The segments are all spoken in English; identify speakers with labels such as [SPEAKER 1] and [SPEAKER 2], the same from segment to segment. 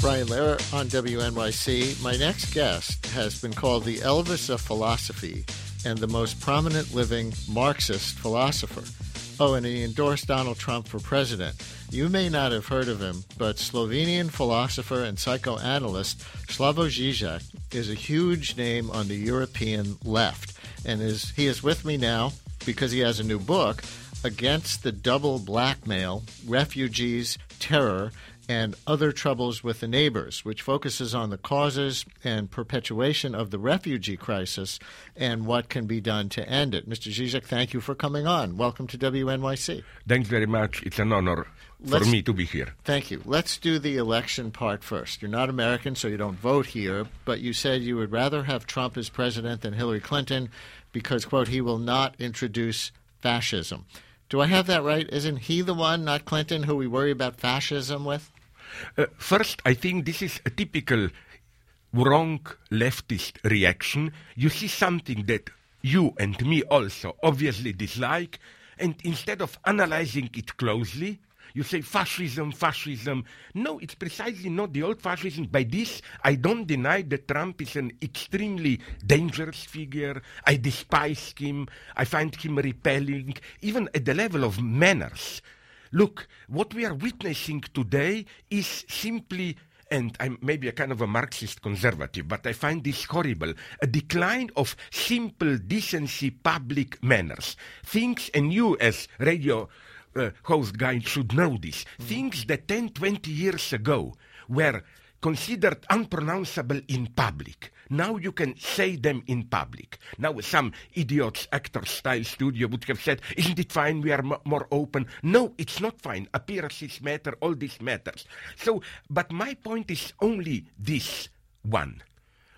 [SPEAKER 1] Brian Lehrer on WNYC. My next guest has been called the Elvis of philosophy and the most prominent living Marxist philosopher. Oh, and he endorsed Donald Trump for president. You may not have heard of him, but Slovenian philosopher and psychoanalyst Slavoj Žižek is a huge name on the European left, and is he is with me now because he has a new book against the double blackmail, refugees, terror, and Other Troubles with the Neighbors, which focuses on the causes and perpetuation of the refugee crisis and what can be done to end it. Mr. Zizek, thank you for coming on. Welcome to WNYC.
[SPEAKER 2] Thanks very much. It's an honor for
[SPEAKER 1] Let's-
[SPEAKER 2] me to be here.
[SPEAKER 1] Thank you. Let's do the election part first. You're not American, so you don't vote here, but you said you would rather have Trump as president than Hillary Clinton because, quote, he will not introduce fascism. Do I have that right? Isn't he the one, not Clinton, who we worry about fascism with?
[SPEAKER 2] Uh, first, I think this is a typical wrong leftist reaction. You see something that you and me also obviously dislike, and instead of analyzing it closely, you say fascism, fascism. No, it's precisely not the old fascism. By this, I don't deny that Trump is an extremely dangerous figure. I despise him. I find him repelling, even at the level of manners. Look, what we are witnessing today is simply, and I'm maybe a kind of a Marxist conservative, but I find this horrible, a decline of simple decency public manners. Things, and you as radio uh, host guy should know this, things that 10, 20 years ago were considered unpronounceable in public. Now you can say them in public. Now some idiots, actor style studio would have said, isn't it fine we are m- more open? No, it's not fine. Appearances matter, all this matters. So, but my point is only this one.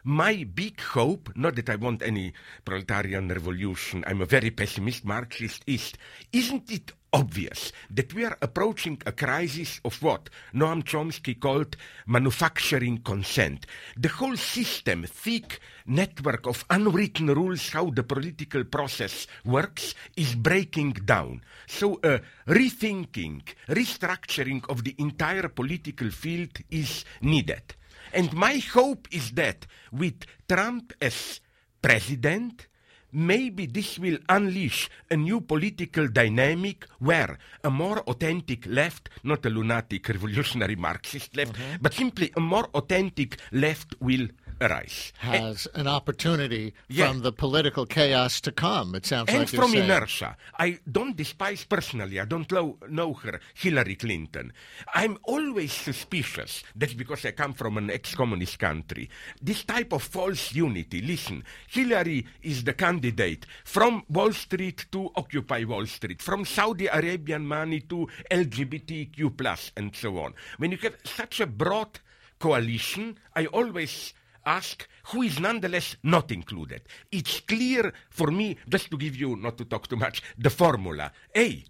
[SPEAKER 2] My big hope, not that I want any proletarian revolution, I'm a very pessimist Marxist, is isn't it obvious that we are approaching a crisis of what Noam Chomsky called manufacturing consent? The whole system, thick network of unwritten rules how the political process works is breaking down. So a rethinking, restructuring of the entire political field is needed. And my hope is that with Trump as president, maybe this will unleash a new political dynamic where a more authentic left, not a lunatic revolutionary Marxist left, mm-hmm. but simply a more authentic left will
[SPEAKER 1] Has an opportunity
[SPEAKER 2] Yeah.
[SPEAKER 1] from the political chaos to come, it sounds
[SPEAKER 2] and
[SPEAKER 1] like you're
[SPEAKER 2] from
[SPEAKER 1] saying.
[SPEAKER 2] inertia. I don't despise personally, I don't lo- know her, Hillary Clinton. I'm always suspicious. That's because I come from an ex communist country. This type of false unity. Listen, Hillary is the candidate from Wall Street to Occupy Wall Street, from Saudi Arabian money to LGBTQ, plus, and so on. When you have such a broad coalition, I always ask who is nonetheless not included. It's clear for me, just to give you, not to talk too much, the formula. A.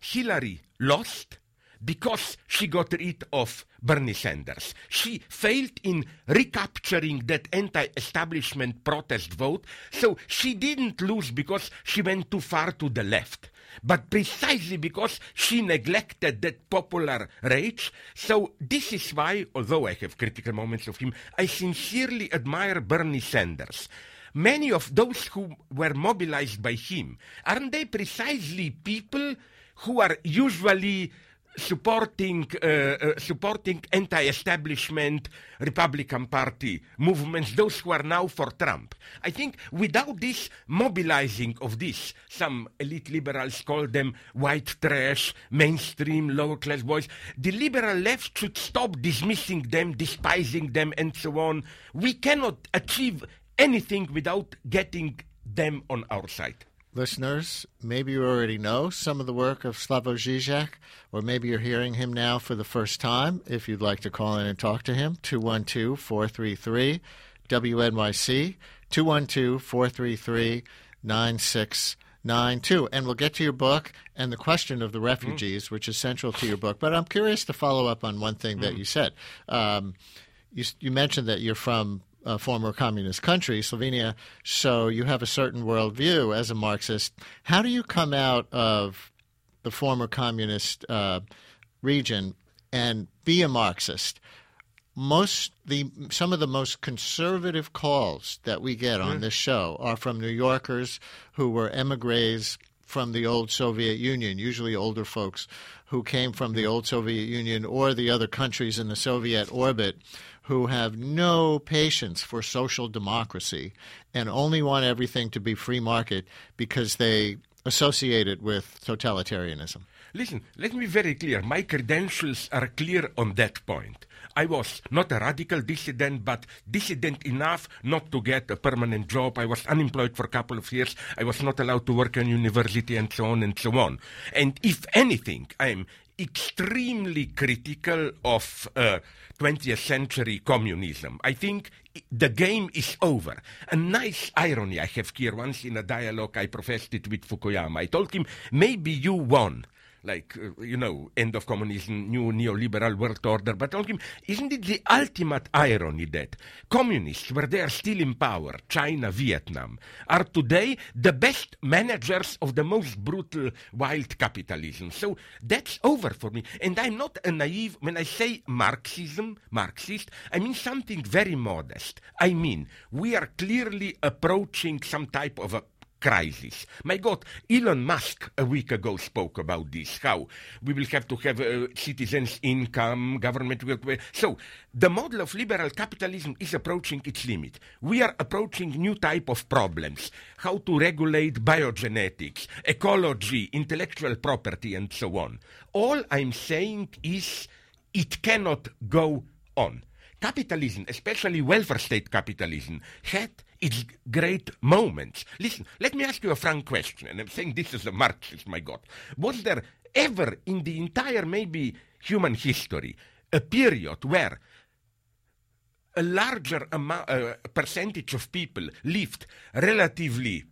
[SPEAKER 2] Hillary lost because she got rid of Bernie Sanders. She failed in recapturing that anti establishment protest vote, so she didn't lose because she went too far to the left. But precisely because she neglected that popular rage. So, this is why, although I have critical moments of him, I sincerely admire Bernie Sanders. Many of those who were mobilized by him, aren't they precisely people who are usually supporting uh, uh, supporting anti-establishment Republican Party movements, those who are now for Trump. I think without this mobilizing of this, some elite liberals call them white trash, mainstream lower class boys. The liberal left should stop dismissing them, despising them, and so on. We cannot achieve anything without getting them on our side.
[SPEAKER 1] Listeners, maybe you already know some of the work of Slavoj Žižek, or maybe you're hearing him now for the first time. If you'd like to call in and talk to him, 212 433 WNYC, 212 433 9692. And we'll get to your book and the question of the refugees, mm. which is central to your book. But I'm curious to follow up on one thing mm. that you said. Um, you, you mentioned that you're from a former communist country, Slovenia, so you have a certain worldview as a Marxist. How do you come out of the former communist uh, region and be a Marxist? Most the some of the most conservative calls that we get on mm. this show are from New Yorkers who were emigres from the old Soviet Union, usually older folks who came from the old Soviet Union or the other countries in the Soviet orbit who have no patience for social democracy and only want everything to be free market because they associate it with totalitarianism.
[SPEAKER 2] Listen, let me be very clear. My credentials are clear on that point. I was not a radical dissident, but dissident enough not to get a permanent job. I was unemployed for a couple of years. I was not allowed to work in university and so on and so on. And if anything, I'm extremely critical of uh, 20th century communism. I think the game is over. A nice irony I have here. Once in a dialogue, I professed it with Fukuyama. I told him, maybe you won like, uh, you know, end of communism, new neoliberal world order. But isn't it the ultimate irony that communists, where they are still in power, China, Vietnam, are today the best managers of the most brutal, wild capitalism? So that's over for me. And I'm not a naive, when I say Marxism, Marxist, I mean something very modest. I mean, we are clearly approaching some type of a crisis. My God, Elon Musk a week ago spoke about this, how we will have to have uh, citizens' income, government will... So, the model of liberal capitalism is approaching its limit. We are approaching new type of problems, how to regulate biogenetics, ecology, intellectual property, and so on. All I'm saying is it cannot go on. Capitalism, especially welfare state capitalism, had its great moments. Listen, let me ask you a frank question, and I'm saying this as a Marxist, my God. Was there ever in the entire, maybe, human history, a period where a larger amount, uh, percentage of people lived relatively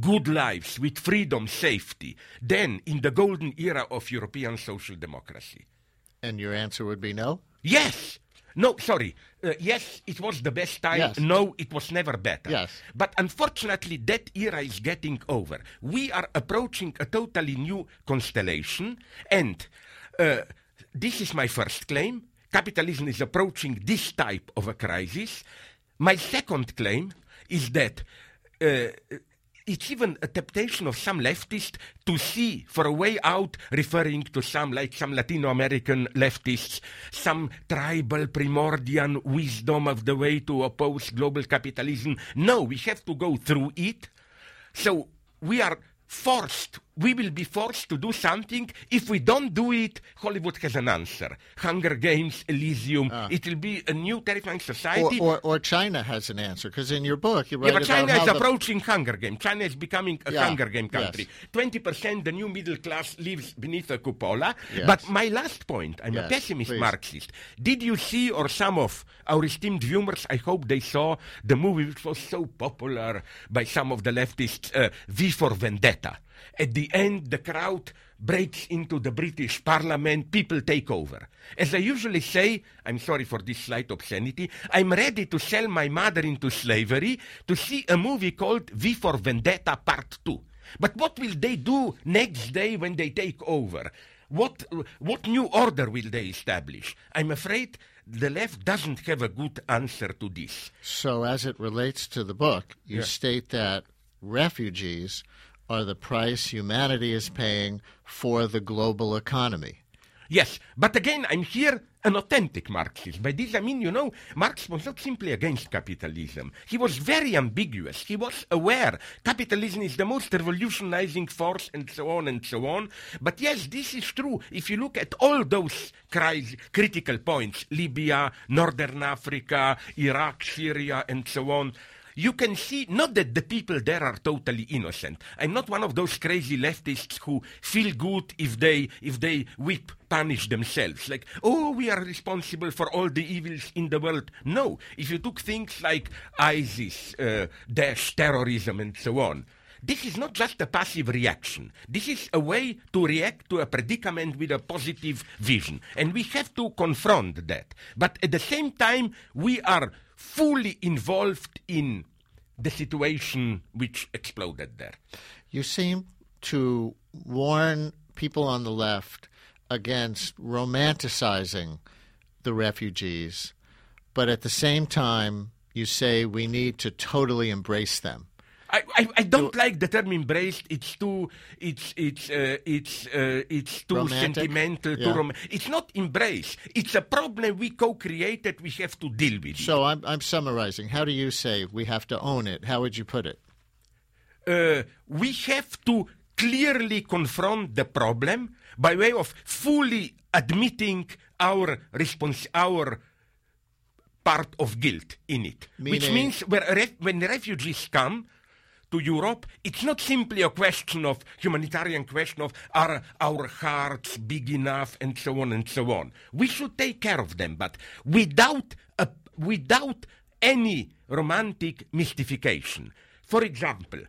[SPEAKER 2] good lives with freedom, safety, than in the golden era of European social democracy?
[SPEAKER 1] And your answer would be no?
[SPEAKER 2] Yes. No, sorry. Uh, yes, it was the best time. Yes. No, it was never better.
[SPEAKER 1] Yes.
[SPEAKER 2] But unfortunately, that era is getting over. We are approaching a totally new constellation, and uh, this is my first claim. Capitalism is approaching this type of a crisis. My second claim is that uh, it's even a temptation of some leftists to see for a way out, referring to some, like some Latino American leftists, some tribal primordial wisdom of the way to oppose global capitalism. No, we have to go through it. So we are forced, we will be forced to do something. If we don't do it, Hollywood has an answer. Hunger Games, Elysium. Uh. It will be a new terrifying society.
[SPEAKER 1] Or, or, or China has an answer, because in your book you write
[SPEAKER 2] yeah, but
[SPEAKER 1] China
[SPEAKER 2] is
[SPEAKER 1] the...
[SPEAKER 2] approaching Hunger Games. China is becoming a yeah. Hunger Game country. Twenty yes. percent, the new middle class lives beneath a cupola. Yes. But my last point, I'm yes, a pessimist please. Marxist. Did you see, or some of our esteemed viewers, I hope they saw the movie which was so popular by some of the leftists, uh, V for Vendetta. At the end, the crowd breaks into the British Parliament, people take over. As I usually say, I'm sorry for this slight obscenity, I'm ready to sell my mother into slavery to see a movie called V for Vendetta Part 2. But what will they do next day when they take over? What, what new order will they establish? I'm afraid the left doesn't have a good answer to this.
[SPEAKER 1] So, as it relates to the book, you yeah. state that refugees are the price humanity is paying for the global economy.
[SPEAKER 2] Yes, but again, I'm here an authentic Marxist. By this I mean, you know, Marx was not simply against capitalism. He was very ambiguous. He was aware capitalism is the most revolutionizing force and so on and so on. But yes, this is true. If you look at all those cri- critical points, Libya, Northern Africa, Iraq, Syria, and so on, you can see not that the people there are totally innocent. I'm not one of those crazy leftists who feel good if they if they whip punish themselves. Like, oh, we are responsible for all the evils in the world. No, if you took things like ISIS, uh, Daesh, terrorism, and so on. This is not just a passive reaction. This is a way to react to a predicament with a positive vision. And we have to confront that. But at the same time, we are fully involved in the situation which exploded there.
[SPEAKER 1] You seem to warn people on the left against romanticizing the refugees, but at the same time, you say we need to totally embrace them.
[SPEAKER 2] I, I, I don't like the term embraced. It's too it's it's uh, it's uh, it's too
[SPEAKER 1] Romantic?
[SPEAKER 2] sentimental.
[SPEAKER 1] Yeah.
[SPEAKER 2] Too rom- It's not embrace. It's a problem we co-created. We have to deal with. it.
[SPEAKER 1] So I'm, I'm summarizing. How do you say we have to own it? How would you put it?
[SPEAKER 2] uh, we have to clearly confront the problem by way of fully admitting our response our part of guilt in it. Which means when refugees come to Europe, it's not simply a question of humanitarian question of are our hearts big enough and so on and so on. We should take care of them, but without a, without any romantic mystification. For example,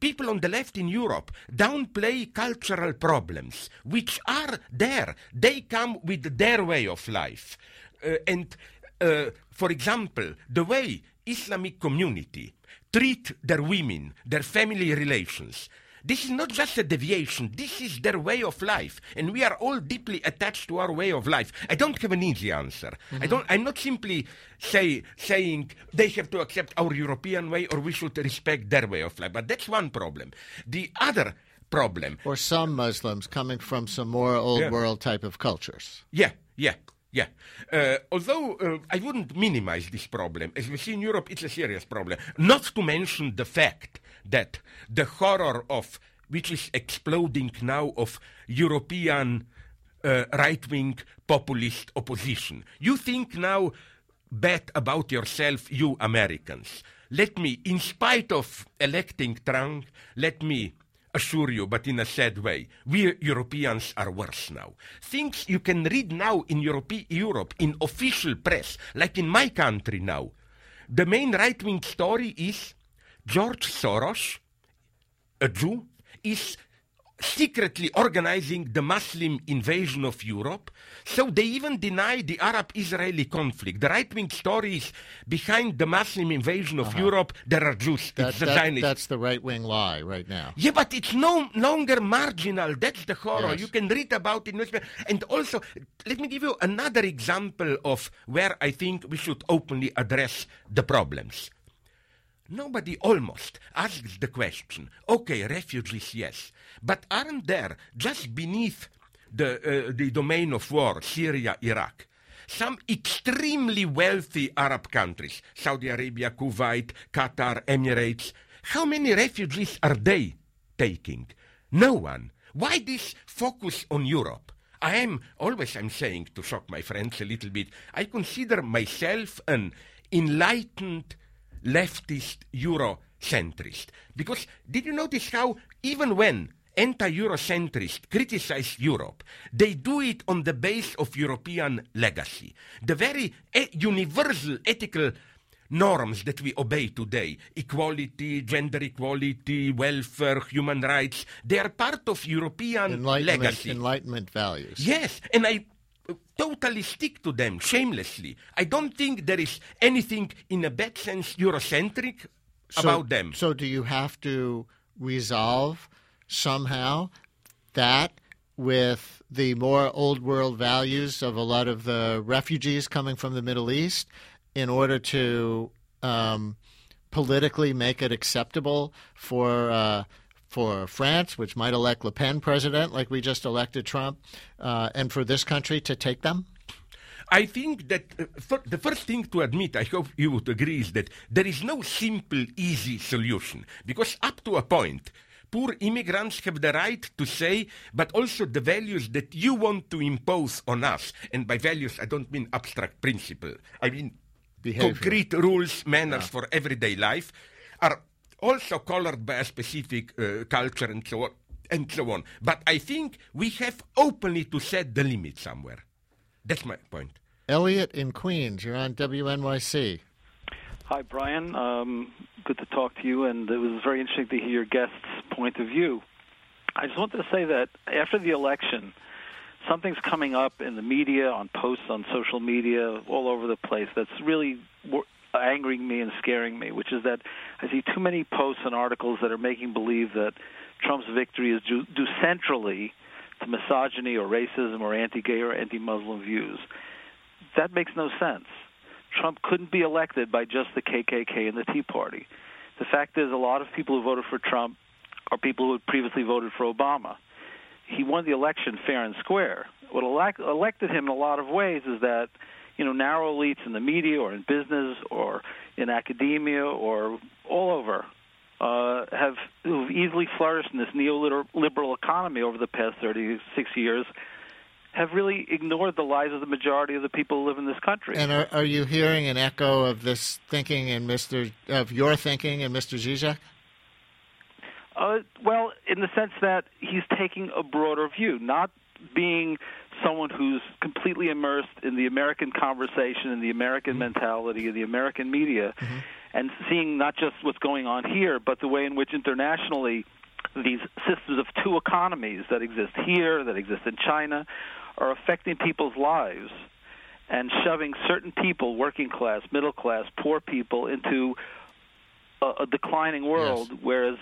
[SPEAKER 2] people on the left in Europe downplay cultural problems, which are there. They come with their way of life. Uh, and, uh, for example, the way Islamic community treat their women, their family relations, this is not just a deviation, this is their way of life. And we are all deeply attached to our way of life. I don't have an easy answer. Mm-hmm. I don't I'm not simply say saying they have to accept our European way or we should respect their way of life. But that's one problem. The other problem
[SPEAKER 1] Or some Muslims coming from some more old
[SPEAKER 2] Yeah.
[SPEAKER 1] world type of cultures.
[SPEAKER 2] Yeah, yeah, yeah. Uh, although uh, I wouldn't minimize this problem. As we see in Europe, it's a serious problem. Not to mention the fact that the horror of, which is exploding now, of European uh, right wing populist opposition. You think now bad about yourself, you Americans. Let me, in spite of electing Trump, let me assure you, but in a sad way, we Europeans are worse now. Things you can read now in Europe, Europe in official press, like in my country now. The main right wing story is George Soros, a Jew, is secretly organizing the Muslim invasion of Europe. So they even deny the Arab Israeli conflict. The right wing stories behind the Muslim invasion of uh-huh. Europe, there are Jews.
[SPEAKER 1] That,
[SPEAKER 2] it's the
[SPEAKER 1] that-
[SPEAKER 2] Zionist
[SPEAKER 1] that's the right wing lie right now.
[SPEAKER 2] yeah, but it's no longer marginal. That's the horror.
[SPEAKER 1] Yes.
[SPEAKER 2] You can read about it. in newspaper. And also, let me give you another example of where I think we should openly address the problems. Nobody almost asks the question okay, refugees, yes, but aren't there, just beneath the, uh, the domain of war, Syria, Iraq, some extremely wealthy Arab countries, Saudi Arabia, Kuwait, Qatar, Emirates, how many refugees are they taking? No one. Why this focus on Europe? I am always I'm saying to shock my friends a little bit. I consider myself an enlightened leftist Eurocentrist. Because did you notice how even when anti-Eurocentrists criticize Europe, they do it on the base of European legacy. The very e- universal ethical norms that we obey today equality, gender equality, welfare, human rights they are part of European
[SPEAKER 1] Enlightenment,
[SPEAKER 2] legacy.
[SPEAKER 1] enlightenment values.
[SPEAKER 2] Yes, and I totally stick to them shamelessly. I don't think there is anything in a bad sense Eurocentric
[SPEAKER 1] So-
[SPEAKER 2] about them.
[SPEAKER 1] So, do you have to resolve somehow that with the more old world values of a lot of the refugees coming from the Middle East in order to um, politically make it acceptable for uh, for France, which might elect Le Pen president, like we just elected Trump, uh, and for this country to take them?
[SPEAKER 2] I think that uh, the first thing to admit, I hope you would agree, is that there is no simple, easy solution. Because up to a point, poor immigrants have the right to say, but also the values that you want to impose on us. And by values, I don't mean abstract principle. I mean
[SPEAKER 1] Behavior.
[SPEAKER 2] concrete rules, manners for everyday life, are also colored by a specific uh, culture and so on. And so on. But I think we have openly to set the limit somewhere. That's my point.
[SPEAKER 1] Elliot in Queens, you're on WNYC.
[SPEAKER 3] Hi, Brian. Um, good to talk to you, and it was very interesting to hear your guest's point of view. I just wanted to say that after the election, something's coming up in the media, on posts on social media, all over the place that's really wor- angering me and scaring me, which is that I see too many posts and articles that are making believe that Trump's victory is due, due centrally to misogyny or racism or anti-gay or anti-Muslim views. That makes no sense. Trump couldn't be elected by just the KKK and the Tea Party. The fact is, a lot of people who voted for Trump are people who had previously voted for Obama. He won the election fair and square. What elect- elected him in a lot of ways is that, you know, narrow elites in the media or in business or in academia or all over uh, have who've easily flourished in this neoliberal economy over the past 36 years have really ignored the lives of the majority of the people who live in this country.
[SPEAKER 1] And are, are you hearing an echo of this thinking in Mr. of your thinking in Mr. Zizek?
[SPEAKER 3] Uh, well, in the sense that he's taking a broader view, not being someone who's completely immersed in the American conversation and the American
[SPEAKER 1] Mm-hmm.
[SPEAKER 3] mentality of the American media, and seeing not just what's going on here, but the way in which internationally these systems of two economies that exist here, that exist in China, are affecting people's lives and shoving certain people, working class, middle class, poor people, into a, a declining world, whereas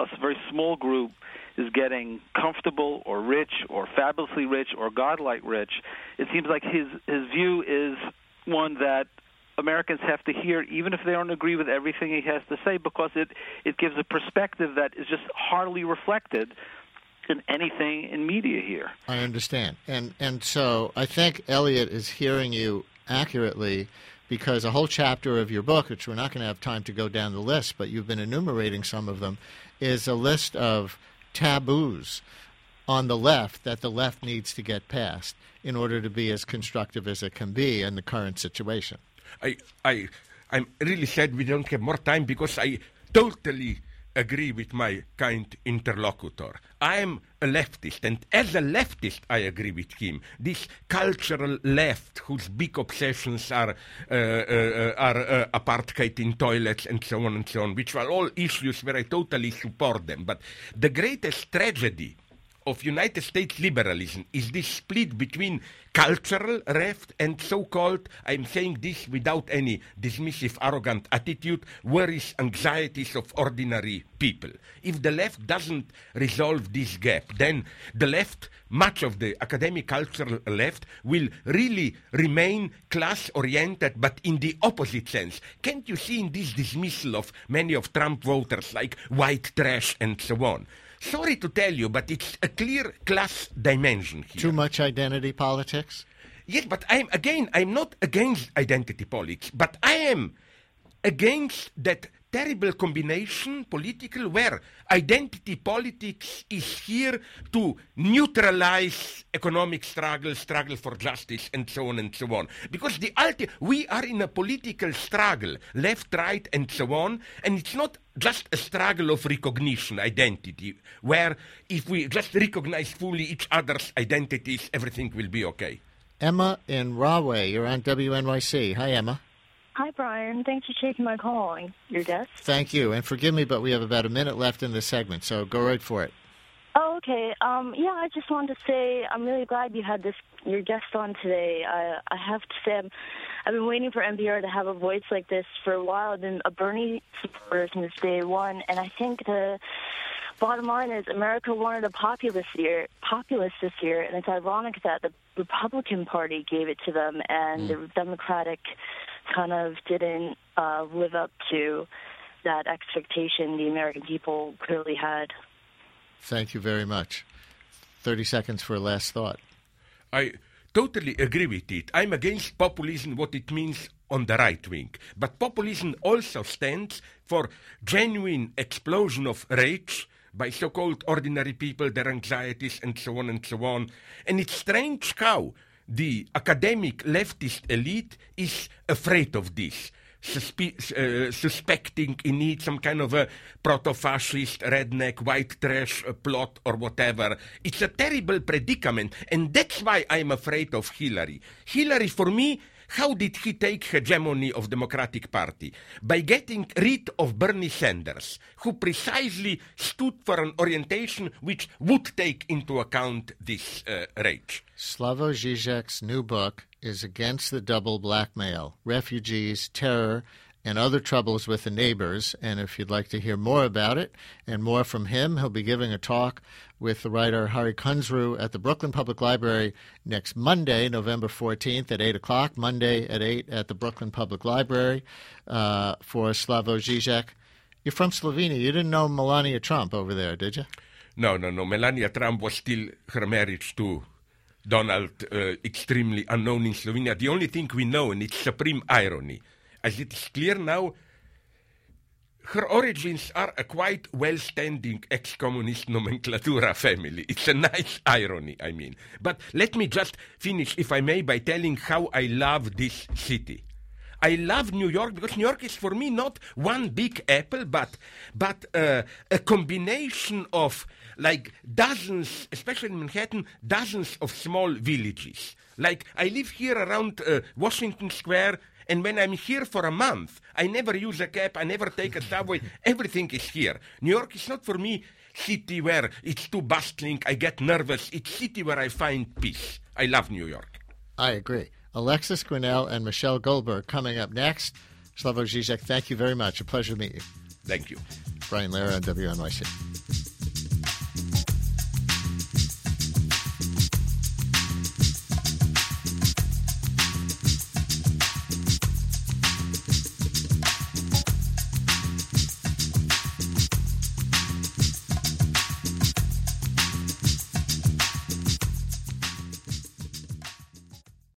[SPEAKER 3] a very small group is getting comfortable or rich or fabulously rich or godlike rich. It seems like his his view is one that Americans have to hear, even if they don't agree with everything he has to say, because it it gives a perspective that is just hardly reflected in anything in media here.
[SPEAKER 1] I understand. And and so I think Elliot is hearing you accurately because a whole chapter of your book, which we're not going to have time to go down the list, but you've been enumerating some of them, is a list of taboos on the left that the left needs to get past in order to be as constructive as it can be in the current situation.
[SPEAKER 2] I, I, I'm really sad we don't have more time because I totally agree with my kind interlocutor. I am a leftist, and as a leftist, I agree with him. This cultural left, whose big obsessions are uh, uh, are uh, apartheid in toilets and so on and so on, which are all issues where I totally support them. But the greatest tragedy of United States liberalism is this split between cultural left and so-called, I'm saying this without any dismissive, arrogant attitude, worries, anxieties of ordinary people. If the left doesn't resolve this gap, then the left, much of the academic cultural left, will really remain class-oriented, but in the opposite sense. Can't you see in this dismissal of many of Trump voters like white trash and so on? Sorry to tell you, but it's a clear class dimension here.
[SPEAKER 1] Too much identity politics?
[SPEAKER 2] Yes, but I'm again, I'm not against identity politics, but I am against that terrible combination political where identity politics is here to neutralize economic struggle, struggle for justice, and so on and so on. Because the ulti- we are in a political struggle, left, right, and so on, and it's not just a struggle of recognition, identity, where if we just recognize fully each other's identities, everything will be okay.
[SPEAKER 1] Emma in Rahway, you're on WNYC. Hi, Emma.
[SPEAKER 4] Hi, Brian. Thanks for taking my call. Your guest?
[SPEAKER 1] Thank you. And forgive me, but we have about a minute left in this segment, so go right for it.
[SPEAKER 4] Oh, okay. Um, yeah, I just wanted to say I'm really glad you had this your guest on today. I I have to say I'm, I've been waiting for NPR to have a voice like this for a while. I've been a Bernie supporter since day one, and I think the bottom line is America wanted a populist year, populist this year, and it's ironic that the Republican Party gave it to them, and the Democratic kind of didn't uh, live up to that expectation the American people clearly had
[SPEAKER 1] Thank you very much. 30 seconds for a last thought.
[SPEAKER 2] I totally agree with it. I'm against populism, what it means on the right wing. But populism also stands for genuine explosion of rage by so-called ordinary people, their anxieties, and so on and so on. And it's strange how the academic leftist elite is afraid of this. Suspe- uh, suspecting in it some kind of a proto-fascist, redneck, white trash uh, plot or whatever. It's a terrible predicament, and that's why I'm afraid of Hillary. Hillary, for me, how did he take hegemony of Democratic Party? By getting rid of Bernie Sanders, who precisely stood for an orientation which would take into account this uh, rage.
[SPEAKER 1] Slavoj Žižek's new book is Against the Double Blackmail Refugees, Terror, and Other Troubles with the Neighbors. And if you'd like to hear more about it and more from him, he'll be giving a talk with the writer Hari Kunzru at the Brooklyn Public Library next Monday, November 14th at 8 o'clock. Monday at 8 at the Brooklyn Public Library uh, for Slavoj Žižek. You're from Slovenia. You didn't know Melania Trump over there, did you?
[SPEAKER 2] No, no, no. Melania Trump was still her marriage to Donald, uh, extremely unknown in Slovenia. The only thing we know, and it's supreme irony, as it is clear now, her origins are a quite well standing ex communist nomenclatura family. It's a nice irony, I mean. But let me just finish, if I may, by telling how I love this city. I love New York because New York is for me not one big apple, but but uh, a combination of like dozens, especially in Manhattan, dozens of small villages. Like I live here around uh, Washington Square, and when I'm here for a month, I never use a cab, I never take a subway. Everything is here. New York is not for me city where it's too bustling. I get nervous. It's city where I find peace. I love New York.
[SPEAKER 1] I agree. Alexis Grenell and Michelle Goldberg coming up next. Slavoj Žižek, thank you very much. A pleasure to meet you.
[SPEAKER 2] Thank you.
[SPEAKER 1] Brian Lehrer on WNYC.